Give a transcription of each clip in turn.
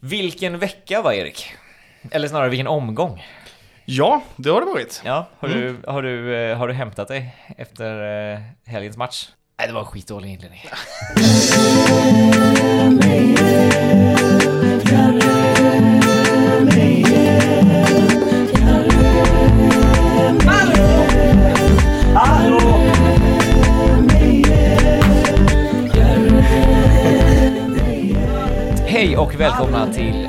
Vilken vecka var Erik? Eller snarare vilken omgång? Ja, det har det varit. Ja, har, Mm. du, har, du, eh, har du hämtat dig efter eh, helgens match? Nej, det var en skitdålig inledning. och välkomna till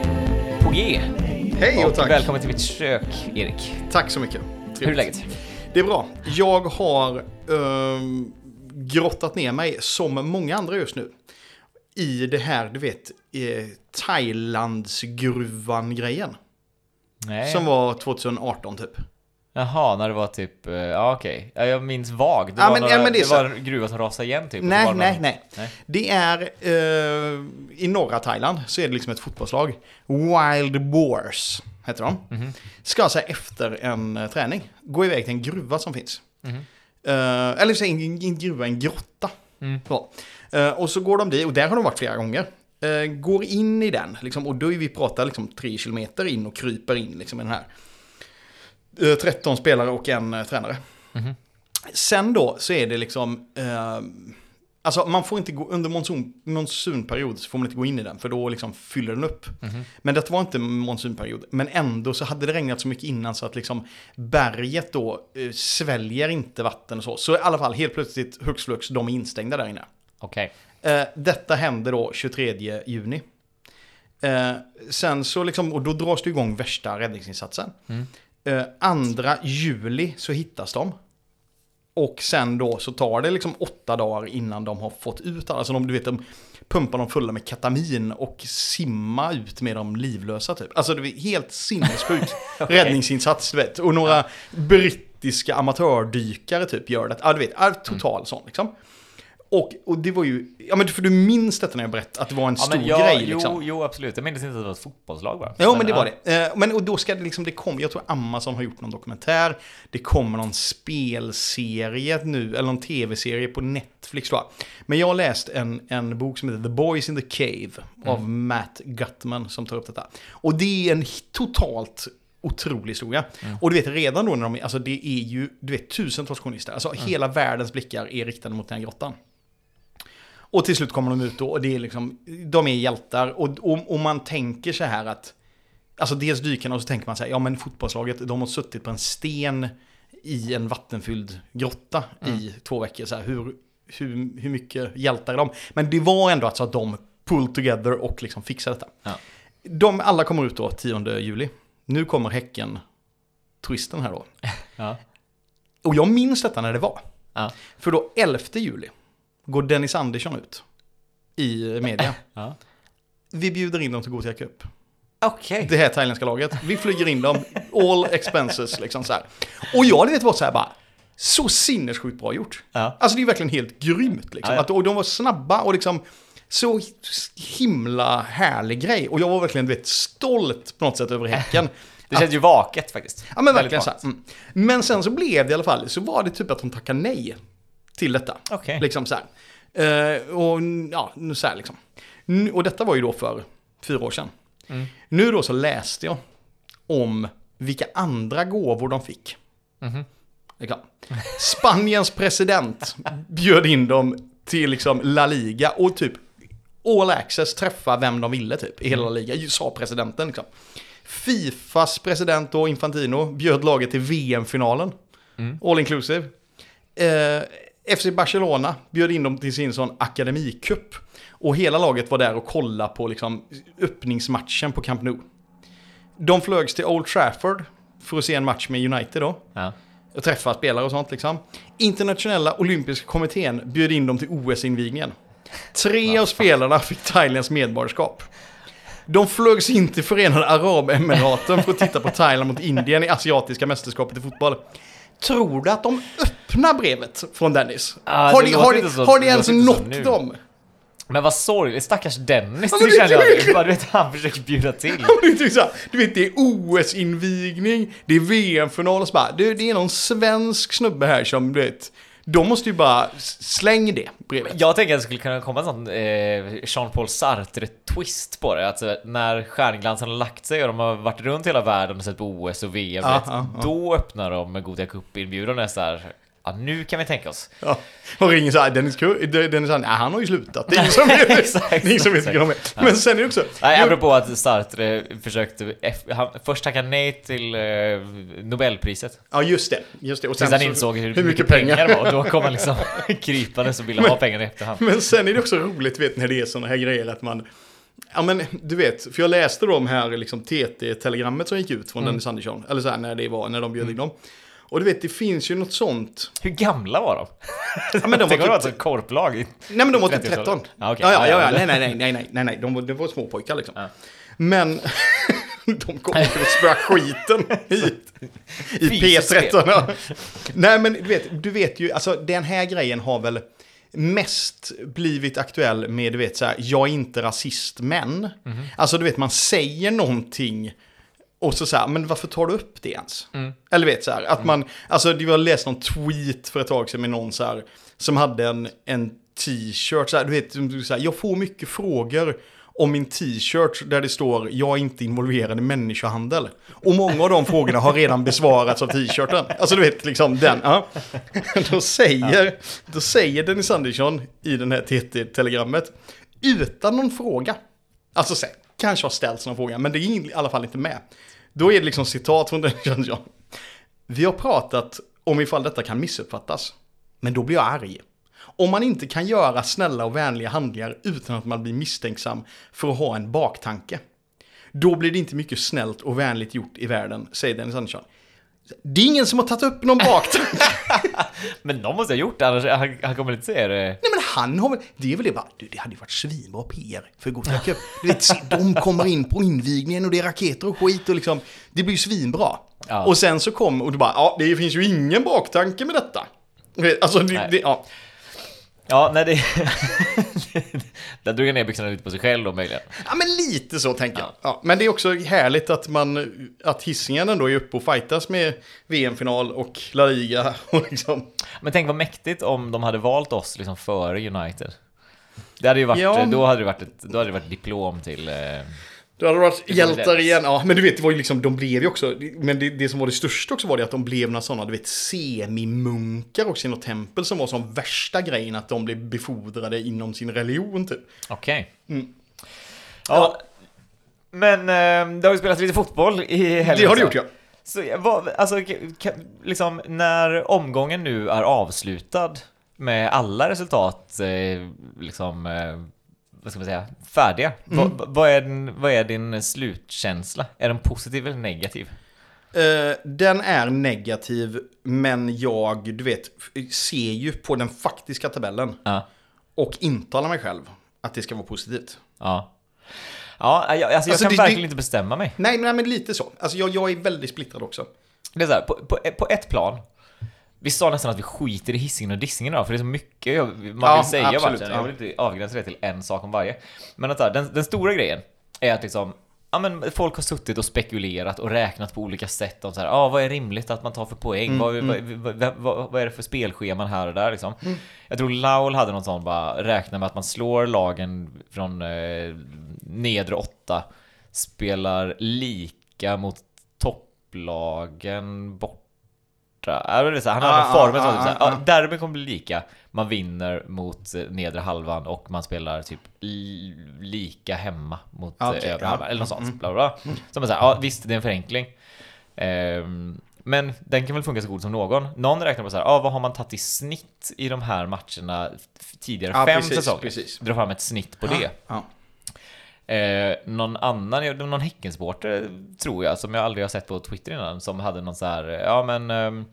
På G. Hej och Och tack. välkommen till mitt kök, Erik. Tack så mycket. Hur är läget? Det är bra. Jag har ehm, grottat ner mig, som många andra just nu, i det här, du vet, eh, Thailandsgruvan-grejen. Som var 2018 typ. Jaha, när det var typ, eh, ja okej. Ja, jag minns vagt. Det Ja, var, men- några, ja, det det var en gruva som rasade igen typ. Nej, nej, nej, nej. Det är eh, i norra Thailand så är det liksom ett fotbollslag. Wild Boars heter de. Mhm. Ska alltså efter en eh, träning gå iväg till en gruva som finns. Mhm. Eh, eller så en, en gruva, en grotta. Mm. Så. Eh, och så går de dit, och där har de varit flera gånger. Går in i den, liksom, och då är vi pratar liksom tre kilometer in och kryper in liksom, i den här. Eh, 13 spelare och en eh, tränare. Mhm. Sen då så är det liksom, eh, alltså man får inte gå, under monsun, monsunperiod så får man inte gå in i den för då liksom fyller den upp. Mhm. Men det var inte monsunperiod, men ändå så hade det regnat så mycket innan så att liksom berget då eh, sväljer inte vatten och så. Så i alla fall helt plötsligt hux flux, de är instängda där inne. Okej. Eh, detta händer då 23 juni. Eh, sen så liksom, och då dras det igång värsta räddningsinsatsen. Mm. Eh, andra juli så hittas de. Och sen då så tar det liksom åtta dagar innan de har fått ut alla. Alltså de, du vet, de pumpar dem fulla med ketamin och simma ut med dem livlösa typ. Alltså det är helt sinnessjuk räddningsinsats du vet. Och några brittiska amatördykare typ gör det. Ja du vet, total sån liksom. Och, och det var ju, ja men för du minns detta när jag berättade att det var en Ja, stor men ja, grej jo, liksom. jo, absolut. Jag minns inte att det var ett fotbollslag bara. Jo, men det ja. var det. Eh, Men och då ska det liksom, det kommer, jag tror Amazon har gjort någon dokumentär. Det kommer någon spelserie nu, eller någon tv-serie på Netflix tror jag. Men jag har läst en, en bok som heter The Boys in the Cave av Matt Gutman som tar upp detta. Och det är en totalt otrolig historia. Och du vet redan då när de, alltså det är ju, du vet tusentals journalister, alltså hela världens blickar är riktade mot den här grottan. Och till slut kommer de ut och det är liksom, de är hjältar. Och, och, och man tänker så här att, alltså dels dykarna och så tänker man så här, ja men fotbollslaget, de har suttit på en sten i en vattenfylld grotta i två veckor. Så här, hur, hur, hur mycket hjältar är de? Men det var ändå alltså att de pull together och liksom fixade detta. Ja. De alla kommer ut då 10 juli. Nu kommer Häcken, twisten här då. Ja. Och jag minns detta när det var. Ja. För då 11 juli går Dennis Andersson ut i media. Ja. Vi bjuder in dem till Gothia Cup. Okej. Det här thailändska laget. Vi flyger in dem, all expenses liksom så här. Och jag hade vet var så här bara, så sinnessjukt bra gjort. Ja. Alltså det är verkligen helt grymt liksom. Ja, ja. Att, och de var snabba och liksom så himla härlig grej. Och jag var verkligen du vet, stolt på något sätt över Häcken. Det känns ju vaket faktiskt. Ja men verkligen så här. Mm. Men sen så blev det i alla fall, så var det typ att de tackade nej till detta. Okej. Liksom så här. Eh, och ja, så här liksom. Och detta var ju då för fyra år sedan. Mm. Nu då så läste jag om vilka andra gåvor de fick. Mhm. Liksom. Spaniens president bjöd in dem till liksom La Liga och typ all access träffa vem de ville typ i hela La Liga, sa presidenten liksom. Fifas president då, Infantino, bjöd laget till VM-finalen. Mm. All inclusive. Eh, FC Barcelona bjöd in dem till sin sån akademikupp. Och hela laget var där och kollade på liksom öppningsmatchen på Camp Nou. De flögs till Old Trafford för att se en match med United då. Ja. Och träffa spelare och sånt liksom. Internationella olympiska kommittén bjöd in dem till OS-invigningen. Tre av spelarna fick Thailands medborgarskap. De flögs in till Förenade Arabemiraten för att titta på Thailand mot Indien i asiatiska mästerskapet i fotboll. Tror du att de öppnar brevet från Dennis? Ah, har låter har det, så- har det ens nått dem? Men vad sorgligt, stackars Dennis, Ja, det men det- känner jag. Bara, Du vet, han försöker bjuda till. Du så här, du vet, det är OS-invigning, det är VM-final och så bara, det, det är någon svensk snubbe här som, du vet, De måste ju bara släng det bredvid. Jag tänker att det skulle kunna komma en sån eh, Jean-Paul Sartre-twist på det. Alltså när stjärnglansen har lagt sig och de har varit runt hela världen och sett på OS och VM. Vet, ja, ja. Då öppnar de med Gothia Cup-inbjudan och är så här, ja nu kan vi tänka oss. Ja. Och ringer så här, Dennis, Ku- Dennis han, ja, han har ju slutat. Det är ingen som vet, Exakt, det är som vet de är. Men sen är det också... Nej, apropå att Sartre försökte, han först tacka nej till eh, Nobelpriset. Ja, just det. Just det. Och Tills sen han så- insåg hur, hur mycket pengar det var. Och då kom han liksom krypande och ville ha pengarna i efterhand. Men sen är det också roligt, vet när det är sådana här grejer att man... Ja men du vet, för jag läste de här liksom TT-telegrammet som gick ut från Mm. Dennis Andersson. Eller så här när det var, när de bjöd in dem. Och du vet, det finns ju något sånt. Hur gamla var de? Ja men de var ett typ, sånt korplag. i- nej men de var typ 30-talet. 13. Ja, okej. Ja, ja, Ja, ja, ja. nej, nej, nej, nej, nej, nej, de, var- de var små pojkar liksom. Ja. Men de kommer att spöa skiten i, i Fysiskt P13. Ja. Nej men du vet, du vet ju, alltså den här grejen har väl mest blivit aktuell med, du vet så här, jag är inte rasist men. Mhm. Alltså du vet, man säger någonting och så så här, men varför tar du upp det ens? Mm. Eller vet så här, att man, alltså har läst någon tweet för ett tag sedan med någon så här, som hade en, en t-shirt, så här, du vet, du säger, jag får mycket frågor om min t-shirt där det står jag är inte involverad i människohandel. Och många av de frågorna har redan besvarats av t-shirten. Alltså du vet, liksom den. Ja. Då, säger, då säger Dennis Andersson i den här TT-telegrammet, utan någon fråga, alltså sen, kanske har ställts någon fråga, men det är i alla fall inte med. Då är det liksom citat från Dennis Andersson. Vi har pratat om ifall detta kan missuppfattas, men då blir jag arg. Om man inte kan göra snälla och vänliga handlingar utan att man blir misstänksam för att ha en baktanke, då blir det inte mycket snällt och vänligt gjort i världen, säger Dennis Andersson. Det är ingen som har tagit upp någon baktanke. Men någon måste ha gjort det, annars han, han kommer inte säga det. Nej men han har väl, det är väl det bara, du, det hade ju varit svinbra PR för Gothia Cup. Du vet, de kommer in på invigningen och det är raketer och skit och liksom, det blir ju svinbra. Ja. Och sen så kom, och du bara, ja det finns ju ingen baktanke med detta. Alltså, det, det, ja. Ja, nej det... Där drog han ner byxorna lite på sig själv då möjligen. ja men lite så tänker jag. Ja. Ja, men det är också härligt att man, att Hisingen ändå är uppe och fightas med VM-final och La Liga och liksom. Men tänk vad mäktigt om de hade valt oss liksom före United. Det hade ju varit, Ja. då hade det varit ett, då hade det varit diplom till... Eh, Då hade det varit hjältar igen. Ja, men du vet, det var ju liksom, de blev ju också, men det, det som var det största också var det att de blev några sådana, du vet, semimunkar också i något tempel som var som värsta grejen, att de blev befordrade inom sin religion typ. Okej. Mm. Ja. Men eh, det har ju spelats lite fotboll i helgen. Det har det gjort ja. Så vad, alltså, liksom när omgången nu är avslutad med alla resultat eh, liksom, eh, vad ska man säga, färdiga. Mm. Vad, vad, är din, vad är din slutkänsla? Är den positiv eller negativ? Eh, den är negativ, men jag, du vet, ser ju på den faktiska tabellen Ja. och intalar mig själv att det ska vara positivt. Ja. Ja, jag, alltså, jag Alltså, kan det- verkligen det- inte bestämma mig. Nej, nej men lite så. Alltså jag, jag är väldigt splittrad också. Det är så här, på, på, på ett plan. Vi sa nästan att vi skiter i hissingen och dissingen idag, för det är så mycket jag, man Ja, vill säga absolut, bara. ja. Jag vill inte avgränsa det till en sak om varje. Men att den, den stora grejen är att liksom, ja men folk har suttit och spekulerat och räknat på olika sätt om så här, ah, vad är rimligt att man tar för poäng? Mm, vad, vad, vad, vad, vad, vad är det för spelscheman här och där liksom? Jag tror Laul hade något sånt bara, räkna med att man slår lagen från eh, nedre åtta, spelar lika mot topplagen borta. Ja, det är så här, Han hade Ah, en formen som ah, typ så här, ah, ja, derbyn kommer bli lika. Man vinner mot eh, nedre halvan och man spelar typ li- lika hemma mot Ah, eh, övre ja. halvan. Eller något sånt. Mm. Bla, bla, bla. Så man säger, ja visst det är en förenkling. Ehm, men den kan väl funka så god som någon. Någon räknar på så här, ja vad har man tagit i snitt i de här matcherna tidigare Ja, fem precis, säsonger? precis. Dra fram ett snitt på det. Ja. Eh, någon annan, någon Häckensupporter tror jag, som jag aldrig har sett på Twitter innan, som hade någon så här, ja men ehm,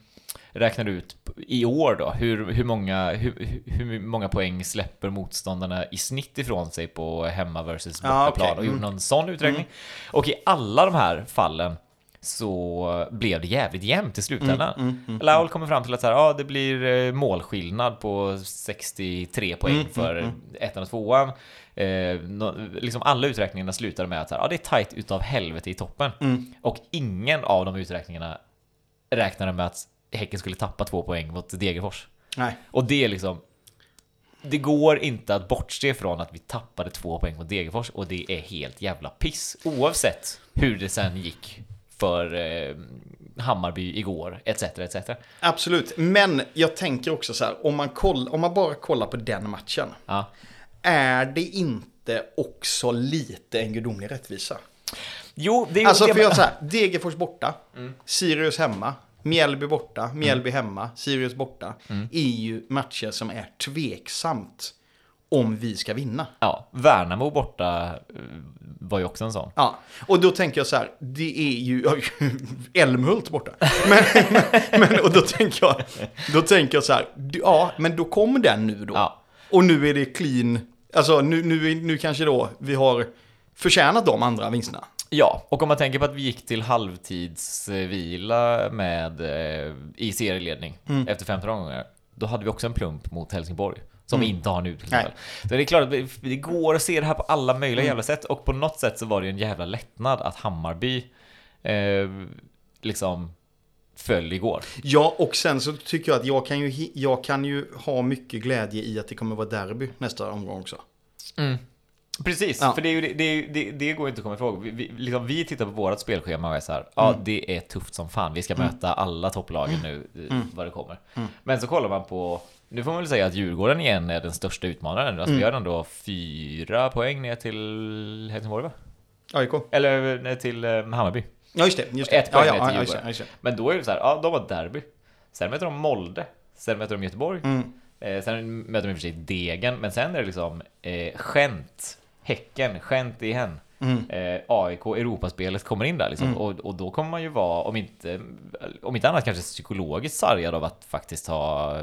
räknar ut i år då, hur, hur, många, hur, hur många poäng släpper motståndarna i snitt ifrån sig på hemma versus bortaplan okej. och gjorde Mm. någon sån uträkning. Och i alla de här fallen så blev det jävligt jämnt i slutändan. Mm, mm, Laul kommer fram till att så här, ja, det blir eh, målskillnad på 63 poäng Mm, för mm, ettan och tvåan. Eh, no, liksom alla uträkningarna slutar med att här, ja, det är tight utav helvete i toppen. Mm. Och ingen av de uträkningarna räknade med att Häcken skulle tappa två poäng mot Degerfors. Nej. Och det är liksom... Det går inte att bortse från att vi tappade två poäng mot Degerfors och det är helt jävla piss. Oavsett hur det sen gick för eh, Hammarby igår, etc. etc. Absolut, men jag tänker också så här, om man, koll, om man bara kollar på den matchen. Ja. Är det inte också lite en gudomlig rättvisa? Jo, det är Alltså det, för jag så här, Degerfors borta, Sirius hemma, Mjällby borta, Mjällby hemma, Sirius borta. Är ju matcher som är tveksamt om vi ska vinna. Ja, Värnamo borta eh, var ju också en sån. Ja, och då tänker jag så här, det är ju Älmhult borta. Men, men, men, och då tänker jag, då tänker jag så här, ja, men då kommer den nu då. Ja. Och nu är det clean, alltså nu, nu, nu kanske då vi har förtjänat de andra vinsterna. Ja, och om man tänker på att vi gick till halvtidsvila med eh, i serieledning Mm. efter 15 omgångar, då hade vi också en plump mot Helsingborg. Som vi inte har nu till exempel. Så det är klart att det går att se det här på alla möjliga Mm. jävla sätt. Och på något sätt så var det ju en jävla lättnad att Hammarby eh, liksom föll igår. Ja, och sen så tycker jag att jag kan ju, jag kan ju ha mycket glädje i att det kommer vara derby nästa omgång också. Precis, Ja. för det, ju, det, det, det, går ju inte att komma ifrån. Vi, vi, liksom, vi tittar på vårt spelschema och är så här, ja Mm. det är tufft som fan. Vi ska möta alla topplagen nu, eh, vad det kommer. Men så kollar man på, nu får man väl säga att Djurgården igen är den största utmanaren. Alltså, Mm. Vi har ändå fyra poäng ner till Helsingborg va? AIK. Eller till eh, Hammarby. Ja, just det. Just det. Ett poäng ja, ner ja, till ja, Djurgården. Men då är det så här, ja de har derby. Sen möter de Molde. Sen möter de Göteborg. Mm. Eh, sen möter de i och för sig Degen. Men sen är det liksom eh, Gent, Häcken, Gent igen. Mm. Eh, AIK, Europaspelet kommer in där liksom. och, och då kommer man ju vara, om inte, om inte annat kanske psykologiskt sargad av att faktiskt ha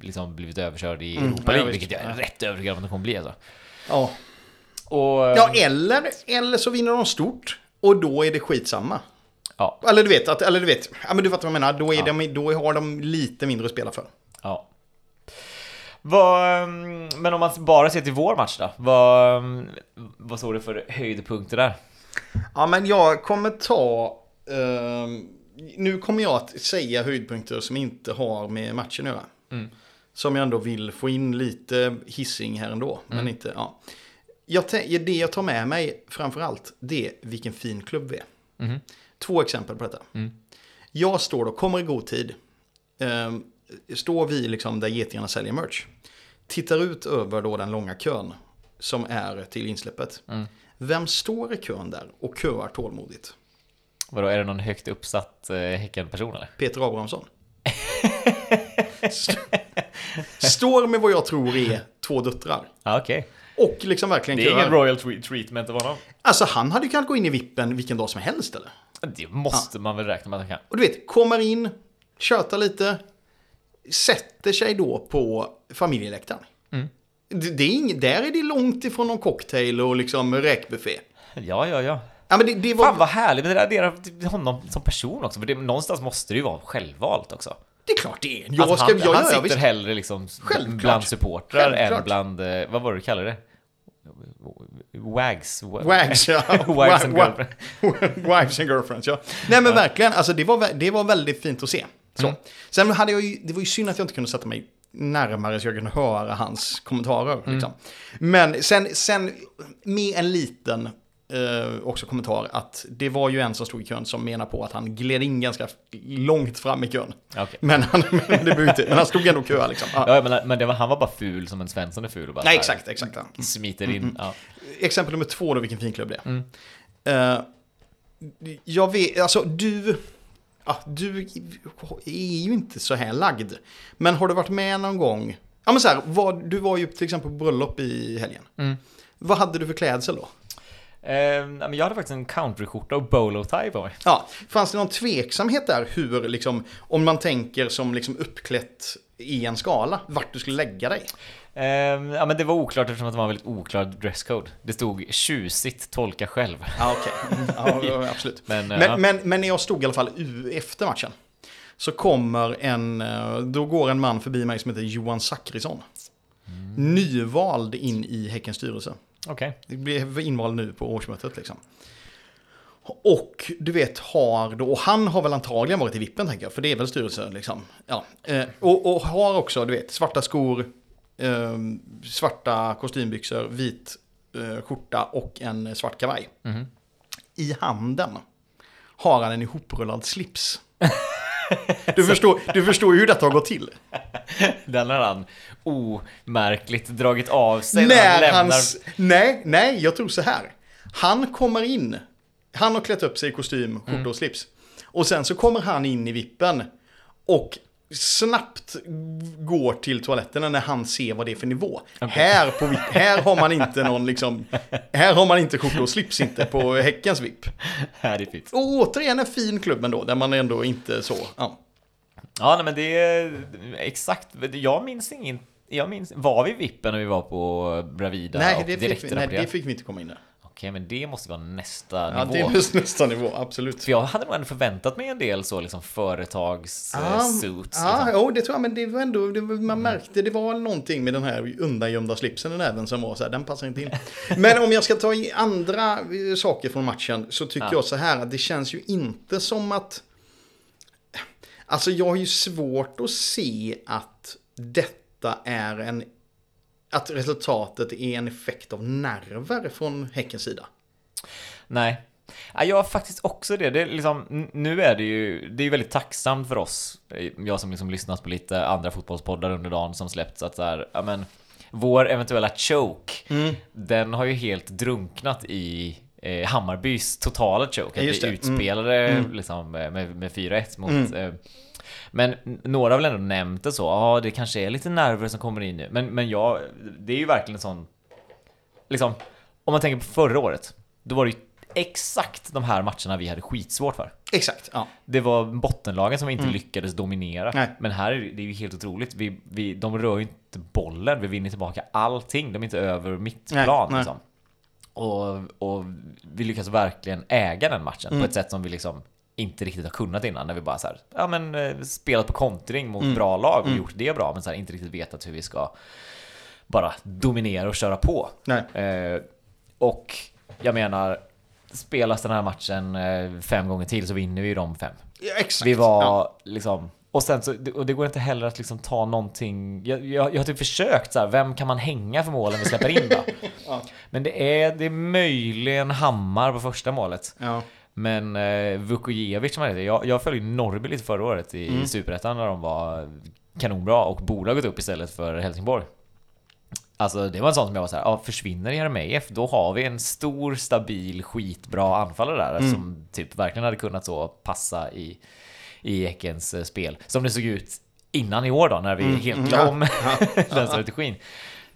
liksom blivit överkörd i Mm, Europa League, vilket jag är rätt övertygad om att det kommer bli alltså. Ja. Och, ja, eller, eller så vinner de stort och då är det skitsamma. ja, Eller du vet, att, eller du vet, ja men du fattar vad jag menar, då, är Ja. de, då har de lite mindre att spela för. Ja. Vad, mm, men om man bara ser till vår match då? Vad, mm, vad såg du för höjdpunkter där? Ja, men jag kommer ta... ehm, nu kommer jag att säga höjdpunkter som inte har med matchen att göra. Mm. Som jag ändå vill få in lite hissing här ändå. Mm. Men inte, ja. Jag det jag tar med mig framför allt, det är vilken fin klubb vi är. Mhm. Två exempel på detta. Mm. Jag står då, kommer i god tid. ehm, står vi liksom där getingarna säljer merch. Tittar ut över då den långa kön som är till insläppet. Mm. Vem står i kön där och köar tålmodigt? Vadå, är det någon högt uppsatt eh, Häcken-person eller? Peter Abrahamsson. St- Står med vad jag tror är två döttrar. Ja, okej. Och liksom verkligen Det är ingen royal tre- treatment av honom. Alltså han hade ju kunnat gå in i vippen vilken dag som helst eller? Det måste man väl räkna med att han kan. Och du vet, kommer in, tjötar lite, sätter sig då på familjeläktaren. Mm. Det, det är ing, där är det långt ifrån någon cocktail och liksom räkbuffé. Ja, ja, ja. Ja, men det, det var... Fan vad härligt, men det där adderar honom som person också. För det, någonstans måste det ju vara självvalt också. Det är klart det är. Jag Alltså, ska, han jag, han jag, sitter visst. hellre liksom Självklart. bland supportrar Självklart. än bland, eh, vad var det du kallade det? Wags? Wa- Wags, ja. Wags and Wa- girlfriend. Wives and girlfriends, ja. Nej men verkligen, alltså det var, det var väldigt fint att se. Så. Mm. Sen hade jag ju, det var ju synd att jag inte kunde sätta mig närmare så jag kunde höra hans kommentarer. Mm. Liksom. Men sen, sen med en liten eh, också kommentar att det var ju en som stod i kön som menar på att han gled in ganska långt fram i kön. Okej. Men han, men det inte, men han stod ändå och köade liksom. Ja. Ja, men, men det var, han var bara ful som en Svensson är ful och bara Nej, exakt, exakt. Ja. smiter in. Ja. Exempel nummer två då, vilken fin klubb det är. Mm. Eh, jag vet, alltså du, ja, du är ju inte så här lagd. Men har du varit med någon gång? Ja men så här, vad, du var ju till exempel på bröllop i helgen. Mm. Vad hade du för klädsel då? Eh, ja, men jag hade faktiskt en countryskjorta och bolo tie på mig. Ja, fanns det någon tveksamhet där hur, liksom, om man tänker som liksom uppklätt i en skala, vart du skulle lägga dig? Eh, ja, men det var oklart eftersom att det var en väldigt oklar dresscode. Det stod tjusigt, tolka själv. Ja, okej. Ja, absolut. Men, Men, ja. men, men när jag stod i alla fall efter matchen. Så kommer en, eh, då går en man förbi mig som heter Johan Zachrisson. Mm. Nyvald in i Häckens styrelse. Okej. Det blev invald nu på årsmötet liksom. Och du vet, har då, och han har väl antagligen varit i vippen tänker jag, för det är väl styrelsen liksom. Ja. Eh, och, och har också, du vet, svarta skor, eh, svarta kostymbyxor, vit eh, skjorta och en svart kavaj. Mhm. I handen har han en ihoprullad slips. Du förstår, du förstår ju hur detta har gått till. Den har han omärkligt dragit av sig när han När lämnar. hans... Nej, nej, jag tror så här. Han kommer in. Han har klätt upp sig i kostym, skjorta Mm. och slips. Och sen så kommer han in i vippen. Och snabbt går till toaletten när han ser vad det är för nivå. Här, på här har man inte någon liksom... Här har man inte skjorta och slips inte på Häckens VIP. Här är fint. Och återigen en fin klubb ändå, där man ändå inte så... Ja. Ja, nej, men det är exakt. Jag minns ingen. Jag minns, var vi vippen när vi var på Bravida Nej, och det fick, vi, nej, det fick vi inte komma in i. Okej, men det måste vara nästa Ja, nivå. det är nästa nivå, absolut. För jag hade nog ändå förväntat mig en del så liksom företags eh, suits. Ja, liksom. jo, det tror jag, men det var ändå, det, man märkte, det var någonting med den här undangömda slipsen i näven som var så här, den passar inte in. Men om jag ska ta i andra eh, saker från matchen så tycker Ja. jag så här att det känns ju inte som att... Alltså jag har ju svårt att se att detta är en... Att resultatet är en effekt av nerver från Häckens sida. Nej. Ja, jag har faktiskt också det. det är liksom, nu är det ju det är väldigt tacksamt för oss, eh, jag som liksom lyssnat på lite andra fotbollspoddar under dagen som släppts, att så här, ja men vår eventuella choke, Mm. den har ju helt drunknat i eh, Hammarbys totala choke. Att vi det. Mm. utspelade liksom, eh, med, med 4-1 mot... Eh, men några har väl ändå nämnt det så, ja det kanske är lite nerver som kommer in nu. Men, men jag, det är ju verkligen en sån... Liksom, om man tänker på förra året, då var det ju exakt de här matcherna vi hade skitsvårt för. Exakt, ja. Det var bottenlagen som inte lyckades dominera. Nej. Men här är det, ju helt otroligt. Vi, vi, de rör ju inte bollen, vi vinner tillbaka allting. De är inte över mittplan. Nej, nej. Liksom. Och, och vi lyckas verkligen äga den matchen Mm. på ett sätt som vi liksom inte riktigt har kunnat innan. När vi bara så här, ja men eh, spelat på kontring mot bra lag och gjort det bra, men så här, inte riktigt vetat hur vi ska bara dominera och köra på. Eh, och jag menar, spelas den här matchen eh, fem gånger till så vinner vi ju de fem. Ja, exakt. Vi var Ja. liksom... Och sen så, och det går inte heller att liksom ta någonting... Jag, jag, jag har typ försökt så här, vem kan man hänga för målen vi släpper in då? Ja. Men det är, det är möjligen Hammar på första målet. Ja. Men eh, Vukojevic som han heter, jag, jag följde Norrby lite förra året i Mm. Superettan när de var kanonbra och borde ha gått upp istället för Helsingborg. Alltså det var en sån som jag var så här, ja, försvinner Jeremejeff då har vi en stor, stabil, skitbra anfallare där Mm. som typ verkligen hade kunnat så passa i, i Häckens eh, spel. Som det såg ut innan i år då, när vi helt Mm. la Ja. om den strategin.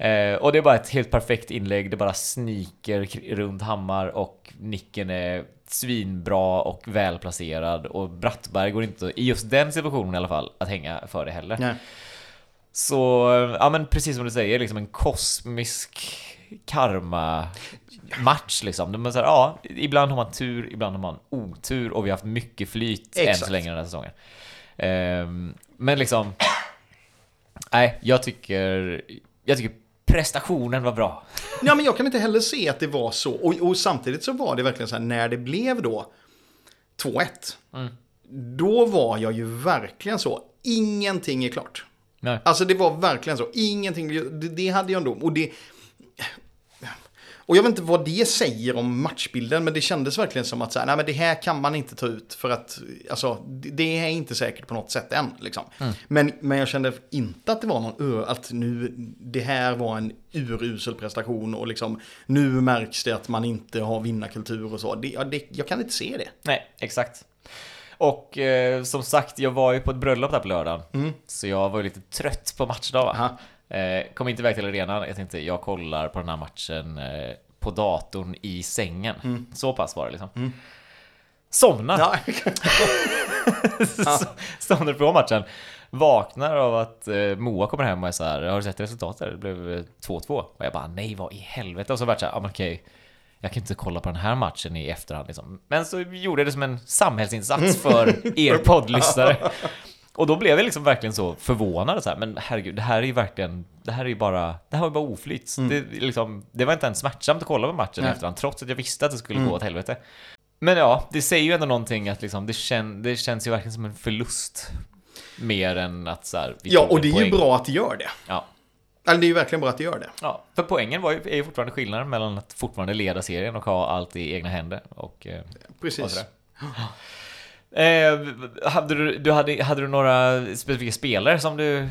Eh, och det är bara ett helt perfekt inlägg, det bara sniker runt Hammar och nicken är svinbra och välplacerad och Brattberg går inte, i just den situationen i alla fall, att hänga för det heller. Nej. Så, ja men precis som du säger, liksom en kosmisk karma-match liksom. De är så här, ja, ibland har man tur, ibland har man otur och vi har haft mycket flyt än Exakt. så länge den här säsongen. Ehm, men liksom, nej, jag tycker, jag tycker prestationen var bra. Ja, men jag kan inte heller se att det var så. Och, och samtidigt så var det verkligen så här, när det blev då 2-1. Mm. Då var jag ju verkligen så, ingenting är klart. Nej. Alltså det var verkligen så, ingenting, det, det hade jag ändå. Och det... Och jag vet inte vad det säger om matchbilden, men det kändes verkligen som att så här, nej men det här kan man inte ta ut för att, alltså, det, är inte säkert på något sätt än. Liksom. Men, men jag kände inte att det var någon, att nu, det här var en urusel prestation och liksom, nu märks det att man inte har vinnarkultur och så. Det, ja, det, jag kan inte se det. Nej, exakt. Och eh, som sagt, jag var ju på ett bröllop där på lördagen. Mm. Så jag var ju lite trött på matchdag va? Eh, kom inte iväg till arenan. Jag tänkte jag kollar på den här matchen eh, på datorn i sängen. Mm. Så pass var det liksom. Somnar! Ja, Somnar på matchen. Vaknar av att eh, Moa kommer hem och är så här, har du sett resultatet? Det blev eh, 2-2. Och jag bara, nej vad i helvete? Och så vart jag så här, men okej. Jag kan inte kolla på den här matchen i efterhand liksom. Men så gjorde jag det som en samhällsinsats för er poddlyssnare. Och då blev jag liksom verkligen så förvånad så här, men herregud, det här är ju verkligen, det här är ju bara, det här var ju bara oflyt. Det, liksom, det var inte ens smärtsamt att kolla på matchen Nej. efterhand, trots att jag visste att det skulle gå åt helvete. Men ja, det säger ju ändå någonting att liksom, det, kän, det känns ju verkligen som en förlust. Mer än att så här, Ja, och det är ju poäng. bra att det gör det. Ja. Eller det är ju verkligen bra att det gör det. ja, för poängen var ju, är ju fortfarande skillnaden mellan att fortfarande leda serien och ha allt i egna händer. Och, eh, och Precis. sådär. Eh, hade, du, du hade, hade du några specifika spelare som du...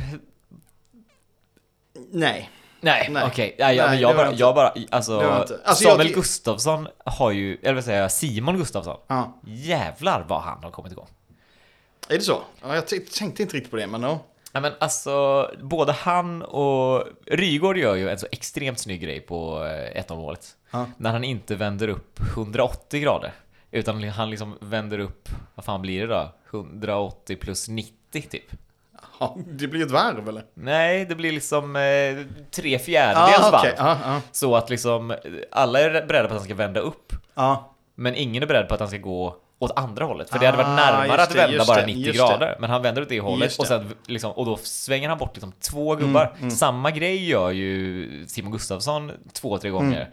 Nej. Nej, okej. Nej, jag, Nej, jag, var bara, jag bara... Alltså. Alltså, jag Samuel ty- Gustafsson har ju... Eller vad säger jag? Simon Gustafsson. Ja. Jävlar vad han har kommit igång. Är det så? Ja, jag tänkte inte riktigt på det, men ja. Ja, men alltså, både han och Rygård gör ju en så extremt snygg grej på eh, 1-0 målet. Ja. När han inte vänder upp 180 grader. Utan han liksom vänder upp, vad fan blir det då? 180 plus 90 typ. ja. Det blir ett varv, eller? Nej, det blir liksom eh, tre fjärdedels Ja, varv. okej. Ja, ja. Så att liksom, alla är beredda på att han ska vända upp. Men ingen är beredd på att han ska gå åt andra hållet. För det hade varit Ah, närmare att vända bara det, 90 just grader. Men han vänder åt det hållet och. Mm, sen, liksom, och då svänger han bort liksom två gubbar. Samma grej gör ju Simon Gustafsson två, tre gånger.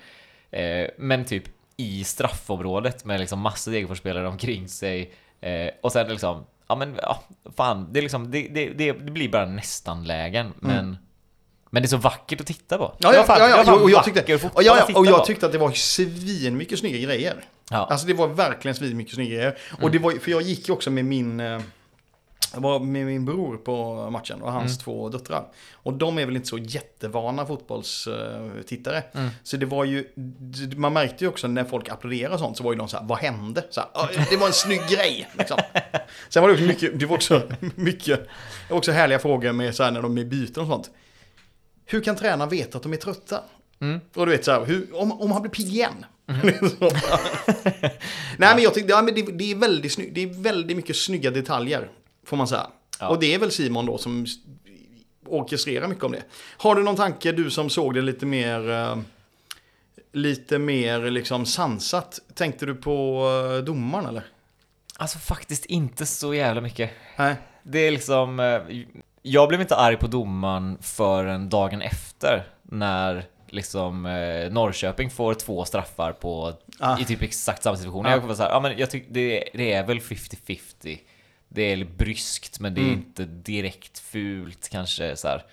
Mm. Eh, men typ i straffområdet med liksom massor Degerfors-spelare omkring sig. Eh, och sen liksom, ja men ja, fan, det, är liksom, det, det, det, det blir bara nästan-lägen. Men, men det är så vackert att titta på. Mm. Ja, ja, fan- ja, ja, fan och jag tyckte, och, ja, ja, och jag tyckte att det var svin mycket snygga grejer. Ja. Mm. Alltså det var verkligen svin mycket snygga grejer. Och det var, för jag gick ju också med min, eh, jag var med min bror på matchen och Mm. hans två döttrar. Och de är väl inte så jättevana fotbollstittare. Mm. Så det var ju, man märkte ju också när folk applåderade och sånt så var ju de så här, vad hände? Så här, "Ja, det var en snygg grej. Liksom. Sen var det också mycket, det var också mycket, det var också härliga frågor med så här när de är byten och sånt. Hur kan tränaren veta att de är trötta? Mm. Och du vet så här, hur, om, om han blir pigg igen. Så, Nej men jag tyckte, ja, men det, det, är väldigt snygg, det är väldigt mycket snygga detaljer. Får man säga. Ja. Och det är väl Simon då som orkestrerar mycket om det. Har du någon tanke, du som såg det lite mer... eh, Lite mer liksom sansat. Tänkte du på eh, domaren eller? Alltså faktiskt inte så jävla mycket. Nej. Det är liksom... eh, Jag blev inte arg på domaren förrän dagen efter när liksom Norrköping får två straffar på Ah. i typ exakt samma situation. Ah. Jag var så här, ja men jag tycker det, det är väl 50-50. Det är bryskt men det är Mm. inte direkt fult kanske så här.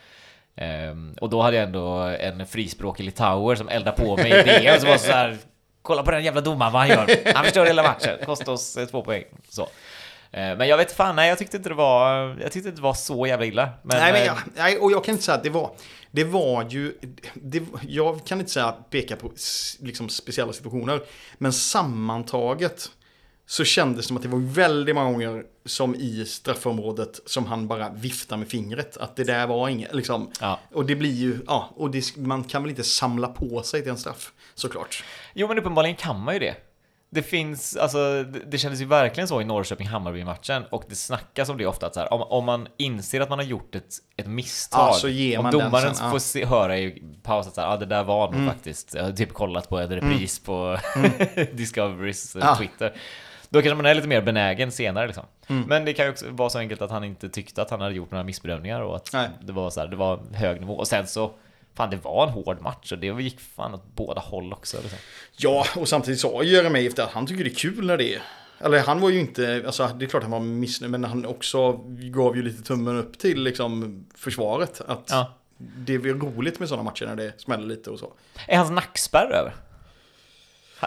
Ehm, och då hade jag ändå en frispråkig litauer som eldade på mig i DM som var så här Kolla på den jävla domaren vad han gör. Han förstör hela matchen. Kostar oss eh, två poäng. Så. Eh, Men jag vet fan, nej jag tyckte inte det var, jag tyckte inte det var så jävla illa. Men, nej, men eh, jag, nej, och jag kan inte säga att det var... Det var ju... Det, jag kan inte säga peka på liksom, speciella situationer. Men sammantaget så kändes det som att det var väldigt många gånger som i straffområdet som han bara viftar med fingret. Att det där var inget, liksom. Ja. Och det blir ju, ja, och det, man kan väl inte samla på sig till en straff, såklart. Jo men uppenbarligen kan man ju det. Det finns, alltså det, det kändes ju verkligen så i Norrköping-Hammarby-matchen och det snackas om det ofta att så här, om, om man inser att man har gjort ett, ett misstag. Ja, så ger om man den domaren sen, ja. får se, höra i paus att så här, ja det där var nog Mm. faktiskt, jag har typ kollat på en repris på Discoverys eh, Ja. Twitter. Då kanske man är lite mer benägen senare liksom. Mm. Men det kan ju också vara så enkelt att han inte tyckte att han hade gjort några missbedömningar och att Nej. det var så här, det var hög nivå. Och sen så, fan det var en hård match och det gick fan åt båda håll också. Liksom. Ja, och samtidigt sa Jeremejeff att han tycker det är kul när det är... Eller han var ju inte, alltså det är klart han var missnöjd, men han också gav ju lite tummen upp till liksom försvaret. Att Ja. det är roligt med sådana matcher när det smäller lite och så. Är hans nackspärr över?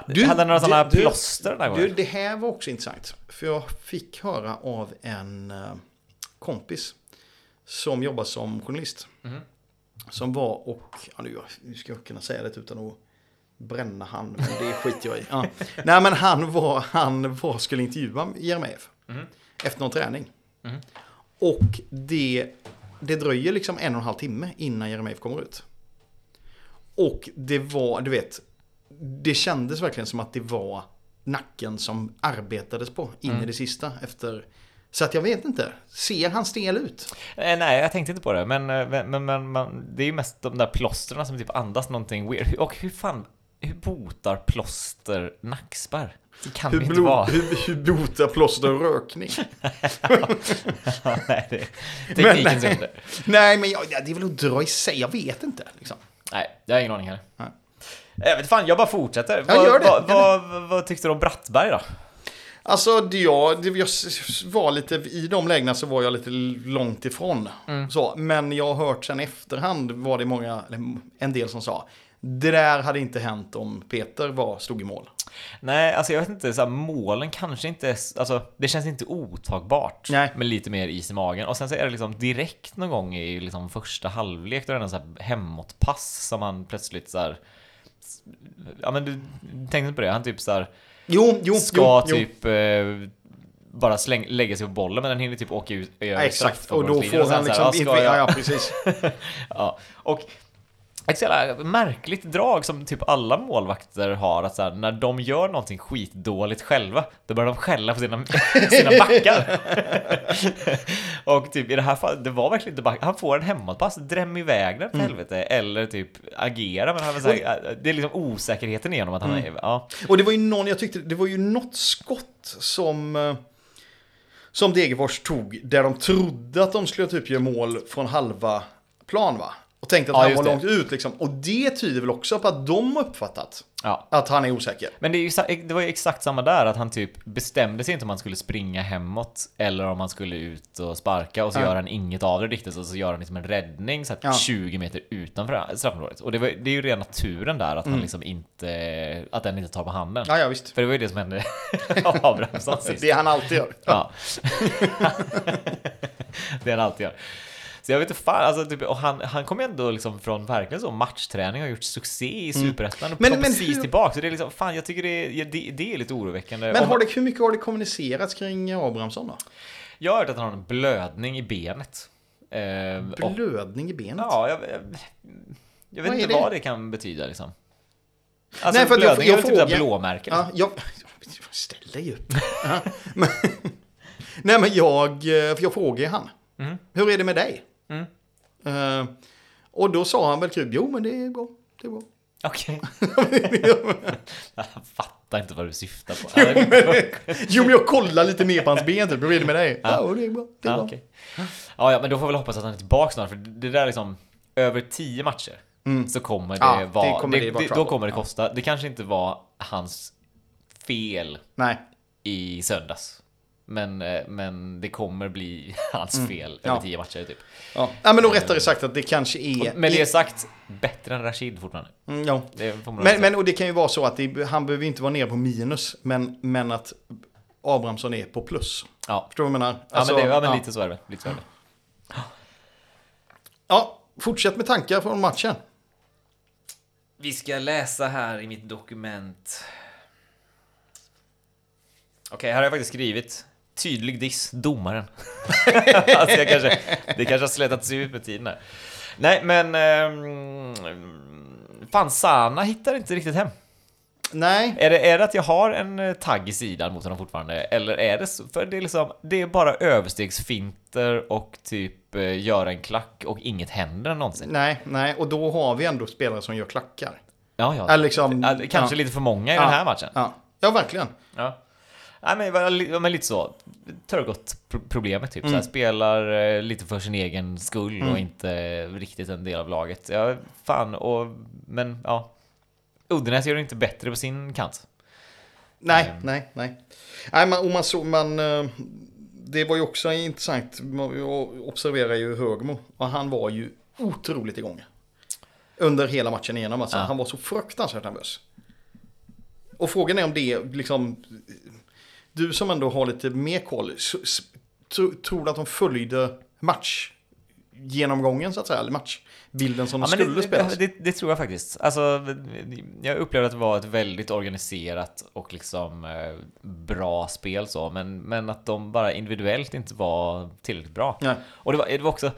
Du, hade några sådana du- du- plåster den här Du, gången? det här var också intressant. För jag fick höra av en eh, kompis som jobbar som journalist. Mhm. Som var och, ja nu, nu ska jag kunna säga det utan att bränna han, men det skiter jag i. Ja. Nej men han var, han var, skulle intervjua Jeremejeff. Mhm. Efter någon träning. Mhm. Och det, det dröjer liksom en och en halv timme innan Jeremejeff kommer ut. Och det var, du vet, det kändes verkligen som att det var nacken som arbetades på in Mm. i det sista efter. Så att jag vet inte, ser han stel ut? Eh, nej, jag tänkte inte på det. Men, eh, men, men, men man, det är ju mest de där plåstren som typ andas någonting weird. Och hur fan, hur botar plåster nackspärr? Det kan Hur, det inte vara. hur, hur botar plåster rökning? nej, det, teknikens nej. under. Nej, men jag, ja, det är väl att dra i sig, jag vet inte. Liksom. Nej, jag har ingen aning heller. Jag vet fan, jag bara fortsätter. Ja, vad, gör det. Vad, vad, vad tyckte du om Brattberg då? Alltså, det jag, det jag var lite, i de lägena så var jag lite långt ifrån. Mm. Så, men jag har hört sen efterhand var det många, en del som sa, det där hade inte hänt om Peter var, stod i mål. Nej, alltså jag vet inte, så här, målen kanske inte, alltså det känns inte otagbart. Nej. Med lite mer is i magen. Och sen så är det liksom direkt någon gång i liksom första halvlek, då är det en så här hemåtpass som han plötsligt så här. Ja men du tänkte på det, han typ så här Jo, jo, ska jo, typ eh, bara släng, lägga sig på bollen men den hinner typ åka ut över Ja, exakt, och då får han liksom... ja, ja, precis. Ja, och ett så jävla märkligt drag som typ alla målvakter har att så här, när de gör någonting skitdåligt själva, då börjar de skälla på sina, sina backar. och typ i det här fallet, det var verkligen inte back, han får en hemåtpass, dräm iväg den för helvete, eller typ agera, men han vill säga, det är liksom osäkerheten igenom att han är, ja. Och det var ju någon, jag tyckte, det var ju något skott som... eh, Som Degerfors tog, där de trodde att de skulle typ göra mål från halva plan va? Och tänkte att Ja, han var det. långt ut liksom. Och det tyder väl också på att de har uppfattat ja. att han är osäker. Men det, är ju, det var ju exakt samma där, att han typ bestämde sig inte om han skulle springa hemåt eller om han skulle ut och sparka och så Ja. gör han inget av det riktigt och så gör han liksom en räddning så Ja. 20 meter utanför straffområdet. Och det, var, det är ju ren naturen där, att han liksom inte, att den inte tar på handen. Ja, ja visst. För det var ju det som hände Abrahamsson sist. Det han alltid gör. Ja. det han alltid gör. Så jag vet inte fan, alltså, typ, och han, han kom ändå liksom från verkligen så matchträning och gjort succé i Superettan och Mm. Men- kom men precis hur- tillbaka. Så det är liksom, fan jag tycker det är, det, det är lite oroväckande. Men har det, hur mycket har det kommunicerats kring Abrahamsson då? Jag har hört att han har en blödning i benet. Eh, och, Blödning i benet? ja, jag, jag, jag vet Vad är inte det? vad det kan betyda liksom. Alltså Nej, för att jag- blödning är jag väl typ frågar- blåmärken. Ja, jag... Ställ dig upp. Nej, men jag... eh, För jag frågade ju han. Mm. Hur är det med dig? Mm. Eh, och då sa han väl typ, jo men det är bra. Det är bra. Okej. jag fattar inte vad du syftar på. jo, men, jo, men jag kollar lite mer på hans ben typ. Hur är det med dig? Ja, Ja. det är bra. Det är Ja, bra. okej. ja, ja, men då får vi väl hoppas att han är tillbaka snart, för det där är liksom över tio matcher så kommer det Ja, det vara, kommer det vara då trouble. kommer det Ja. kosta. Det kanske inte var hans fel Nej. i söndags. Men, eh, men det kommer bli hans fel Mm. Ja. över tio matcher typ. Ja. ja, men då rättare sagt att det kanske är... Med det sagt, bättre än Rashid fortfarande. Mm, ja. Men, men och det kan ju vara så att det, han behöver inte vara nere på minus, men, men att Abrahamsson är på plus. ja. Förstår du vad jag menar? Ja, Alltså, men, det, ja, men ja. lite så är det. Lite så är det. Ja, fortsätt med tankar från matchen. Vi ska läsa här i mitt dokument. Okej, här har jag faktiskt skrivit tydlig diss, domaren. alltså jag kanske, det kanske har slätats ut med tiden här. Nej, men... ehm, fan, Sana hittar inte riktigt hem. Nej, Är det, är det att jag har en eh, tagg i sidan mot honom fortfarande? Eller är det så? För det är liksom, det är bara överstegsfinter och typ eh, göra en klack och inget händer någonsin. nej, nej. Och då har vi ändå spelare som gör klackar. Ja, ja. Eller liksom, Kanske ja. lite för många i Ja. den här matchen. Ja, ja verkligen. Ja. Nej, men, men lite så. Törgott pro- problemet typ. Så Mm. här, spelar eh, lite för sin egen skull och inte riktigt en del av laget. Ja, fan och... Men ja. Uddenäs gör det inte bättre på sin kant. Nej, Mm. nej, nej. Nej, man, och man såg, man... eh, Det var ju också intressant. Jag observerar ju Högmo. Och han var ju otroligt igång. Under hela matchen igenom. Alltså. Ja. Han var så fruktansvärt nervös. Och frågan är om det liksom... Du som ändå har lite mer koll. Tror du att de följde match genomgången så att säga? Eller matchbilden som de skulle det, spelas? det, det, det tror jag faktiskt. Alltså, jag upplevde att det var ett väldigt organiserat och liksom eh, bra spel så, men, men att de bara individuellt inte var tillräckligt bra. Nej. Och det var, det var också...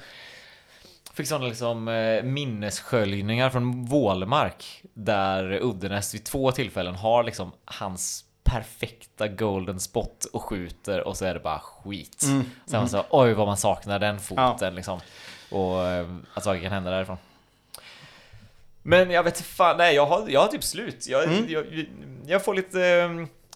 Fick sådana liksom eh, minnessköljningar från Vålmark där Uddenäs vid två tillfällen har liksom hans perfekta golden spot och skjuter och så är det bara skit. Mm, Sen man så, oj vad man saknar den foten Ja. liksom. Och eh, att saker kan hända därifrån. Men jag vet fan, nej jag har, jag har typ slut. Jag, Mm. jag, jag får lite...